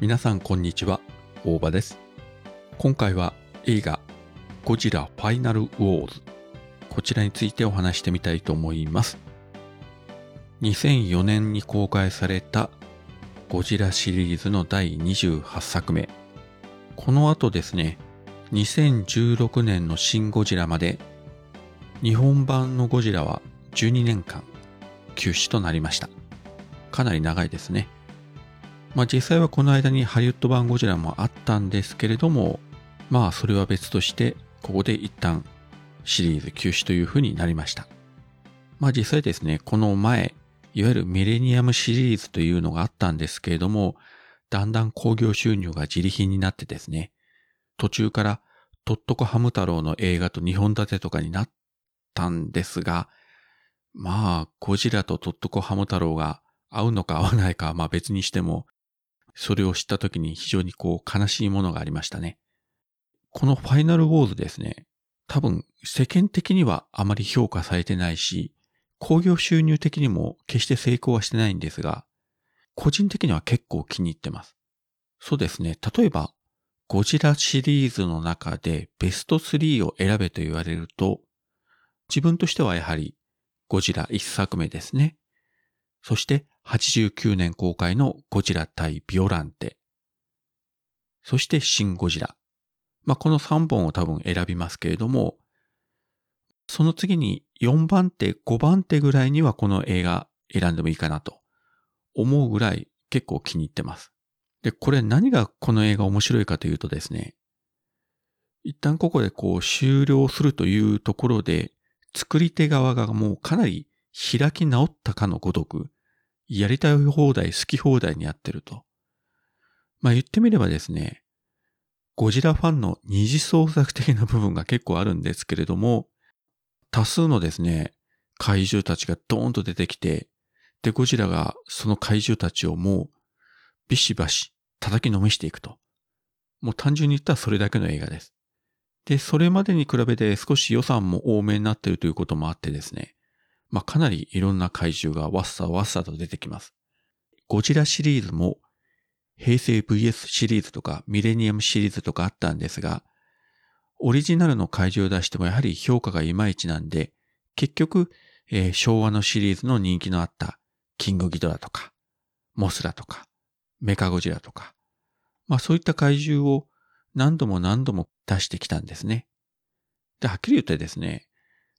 皆さんこんにちは、大場です。今回は映画ゴジラファイナルウォーズこちらについてお話してみたいと思います。2004年に公開されたゴジラシリーズの第28作目。この後ですね、2016年のシン・ゴジラまで日本版のゴジラは12年間休止となりました。かなり長いですね。まあ実際はこの間にハリウッド版ゴジラもあったんですけれども、まあそれは別として、ここで一旦シリーズ休止というふうになりました。まあ実際ですね、この前、いわゆるミレニアムシリーズというのがあったんですけれども、だんだん興行収入が自利品になってですね、途中からトットコハム太郎の映画と2本立てとかになったんですが、まあ、ゴジラとトットコハム太郎が合うのか合わないかはまあ別にしても、それを知った時に非常にこう悲しいものがありましたね。このファイナルウォーズですね、多分世間的にはあまり評価されてないし、興行収入的にも決して成功はしてないんですが、個人的には結構気に入ってます。そうですね、例えば、ゴジラシリーズの中でベスト3を選べと言われると、自分としてはやはりゴジラ1作目ですね。そして89年公開のゴジラ対ビオランテ。そしてシン・ゴジラ。まあ、この3本を多分選びますけれども、その次に4番手、5番手ぐらいにはこの映画選んでもいいかなと思うぐらい結構気に入ってます。で、これ何がこの映画面白いかというとですね、一旦ここでこう終了するというところで、作り手側がもうかなり開き直ったかのごとく、やりたい放題、好き放題にやってると。まあ言ってみればですね、ゴジラファンの二次創作的な部分が結構あるんですけれども、多数のですね、怪獣たちがドーンと出てきて、で、ゴジラがその怪獣たちをもうビシバシ叩きのめしていくと。もう単純に言ったらそれだけの映画です。で、それまでに比べて少し予算も多めになっているということもあってですね、まあ、かなりいろんな怪獣がわっさわっさと出てきます。ゴジラシリーズも平成 VS シリーズとかミレニアムシリーズとかあったんですが、オリジナルの怪獣を出してもやはり評価がいまいちなんで、結局、えー、昭和のシリーズの人気のあったキングギドラとか、モスラとか、メカゴジラとか、まあそういった怪獣を何度も何度も出してきたんですね。で、はっきり言ってですね、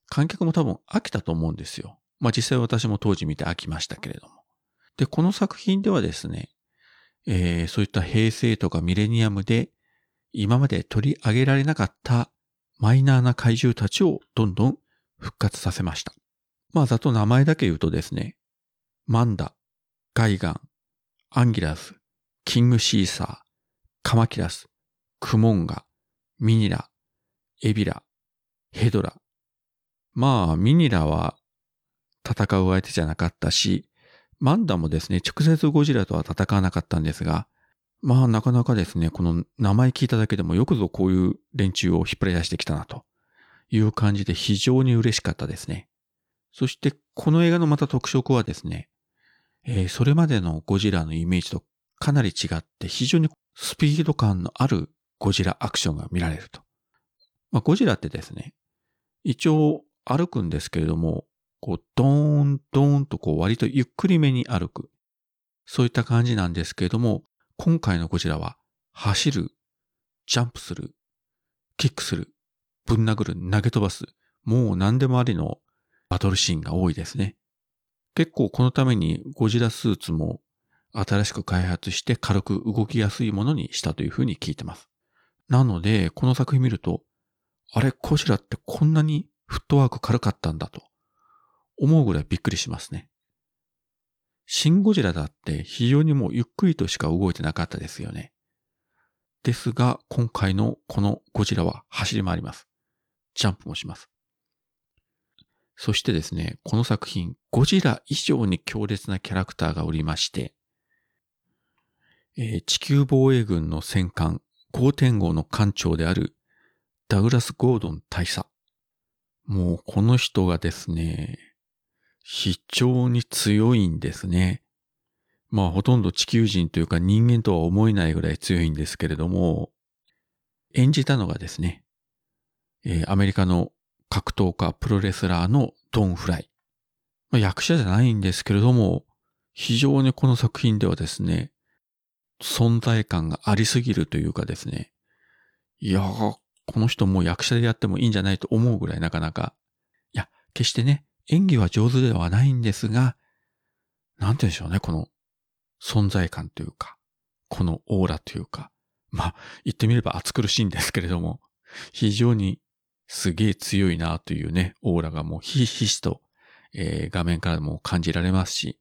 観客も多分飽きたと思うんですよ。まあ実際私も当時見て飽きましたけれども。で、この作品ではですね、えー、そういった平成とかミレニアムで今まで取り上げられなかったマイナーな怪獣たちをどんどん復活させました。まあざと名前だけ言うとですね、マンダ、ガイガン、アンギラス、キングシーサー、カマキラス、クモンガ、ミニラ、エビラ、ヘドラ、まあ、ミニラは戦う相手じゃなかったし、マンダもですね、直接ゴジラとは戦わなかったんですが、まあなかなかですね、この名前聞いただけでもよくぞこういう連中を引っ張り出してきたなという感じで非常に嬉しかったですね。そしてこの映画のまた特色はですね、えー、それまでのゴジラのイメージとかなり違って非常にスピード感のあるゴジラアクションが見られると。まあ、ゴジラってですね、一応歩くんですけれども、こう、ドーン、ドーンとこう割とゆっくりめに歩く。そういった感じなんですけれども、今回のこちらは、走る、ジャンプする、キックする、ぶん殴る、投げ飛ばす、もう何でもありのバトルシーンが多いですね。結構このためにゴジラスーツも新しく開発して軽く動きやすいものにしたというふうに聞いてます。なので、この作品見ると、あれ、ゴジラってこんなにフットワーク軽かったんだと思うぐらいびっくりしますね。シンゴジラだって非常にもうゆっくりとしか動いてなかったですよね。ですが、今回のこのゴジラは走り回ります。ジャンプもします。そしてですね、この作品、ゴジラ以上に強烈なキャラクターがおりまして、えー、地球防衛軍の戦艦、ゴーテン号の艦長であるダグラス・ゴードン大佐。もうこの人がですね、非常に強いんですね。まあほとんど地球人というか人間とは思えないぐらい強いんですけれども、演じたのがですね、えー、アメリカの格闘家プロレスラーのドン・フライ。まあ、役者じゃないんですけれども、非常にこの作品ではですね、存在感がありすぎるというかですね、いやー、この人も役者でやってもいいんじゃないと思うぐらいなかなか、いや、決してね、演技は上手ではないんですが、なんて言うんでしょうね、この存在感というか、このオーラというか、まあ、言ってみれば暑苦しいんですけれども、非常にすげえ強いなというね、オーラがもうひしひしと、えー、画面からも感じられますし、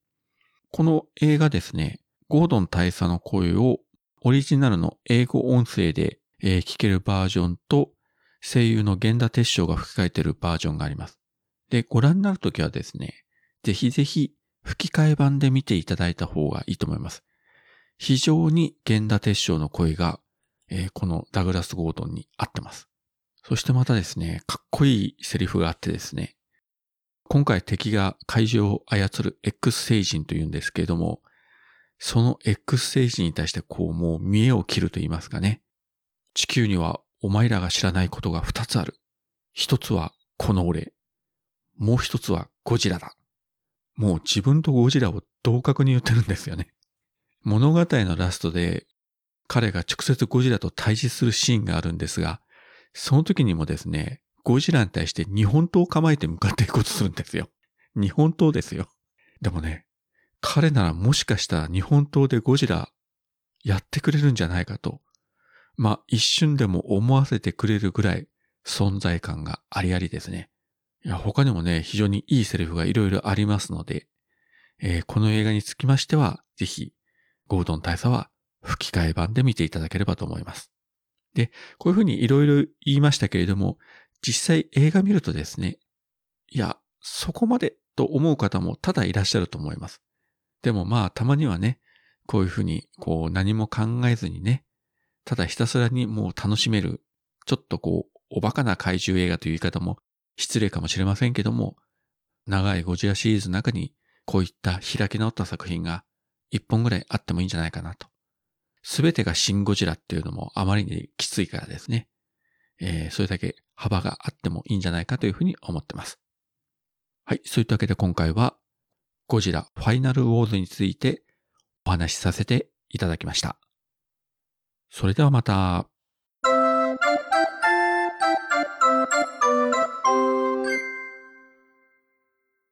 この映画ですね、ゴードン大佐の声をオリジナルの英語音声で、えー、聞けるバージョンと声優の源田鉄章が吹き替えてるバージョンがあります。で、ご覧になるときはですね、ぜひぜひ吹き替え版で見ていただいた方がいいと思います。非常に源田鉄章の声が、えー、このダグラス・ゴードンに合ってます。そしてまたですね、かっこいいセリフがあってですね、今回敵が怪獣を操る X 星人というんですけれども、その X 星人に対してこうもう見栄を切ると言いますかね。地球にはお前らが知らないことが二つある。一つはこの俺。もう一つはゴジラだ。もう自分とゴジラを同格に言ってるんですよね。物語のラストで彼が直接ゴジラと対峙するシーンがあるんですが、その時にもですね、ゴジラに対して日本刀を構えて向かっていことするんですよ。日本刀ですよ。でもね、彼ならもしかしたら日本刀でゴジラやってくれるんじゃないかと、まあ一瞬でも思わせてくれるぐらい存在感がありありですね。いや、他にもね、非常にいいセリフがいろいろありますので、えー、この映画につきましては、ぜひ、ゴードン大佐は吹き替え版で見ていただければと思います。で、こういうふうにいろいろ言いましたけれども、実際映画見るとですね、いや、そこまでと思う方も多々いらっしゃると思います。でもまあ、たまにはね、こういうふうに、こう何も考えずにね、ただひたすらにもう楽しめる、ちょっとこう、おバカな怪獣映画という言い方も失礼かもしれませんけども、長いゴジラシリーズの中にこういった開き直った作品が一本ぐらいあってもいいんじゃないかなと。すべてがシンゴジラっていうのもあまりにきついからですね。えー、それだけ幅があってもいいんじゃないかというふうに思ってます。はい。そういったわけで今回はゴジラファイナルウォーズについてお話しさせていただきました。それではまた。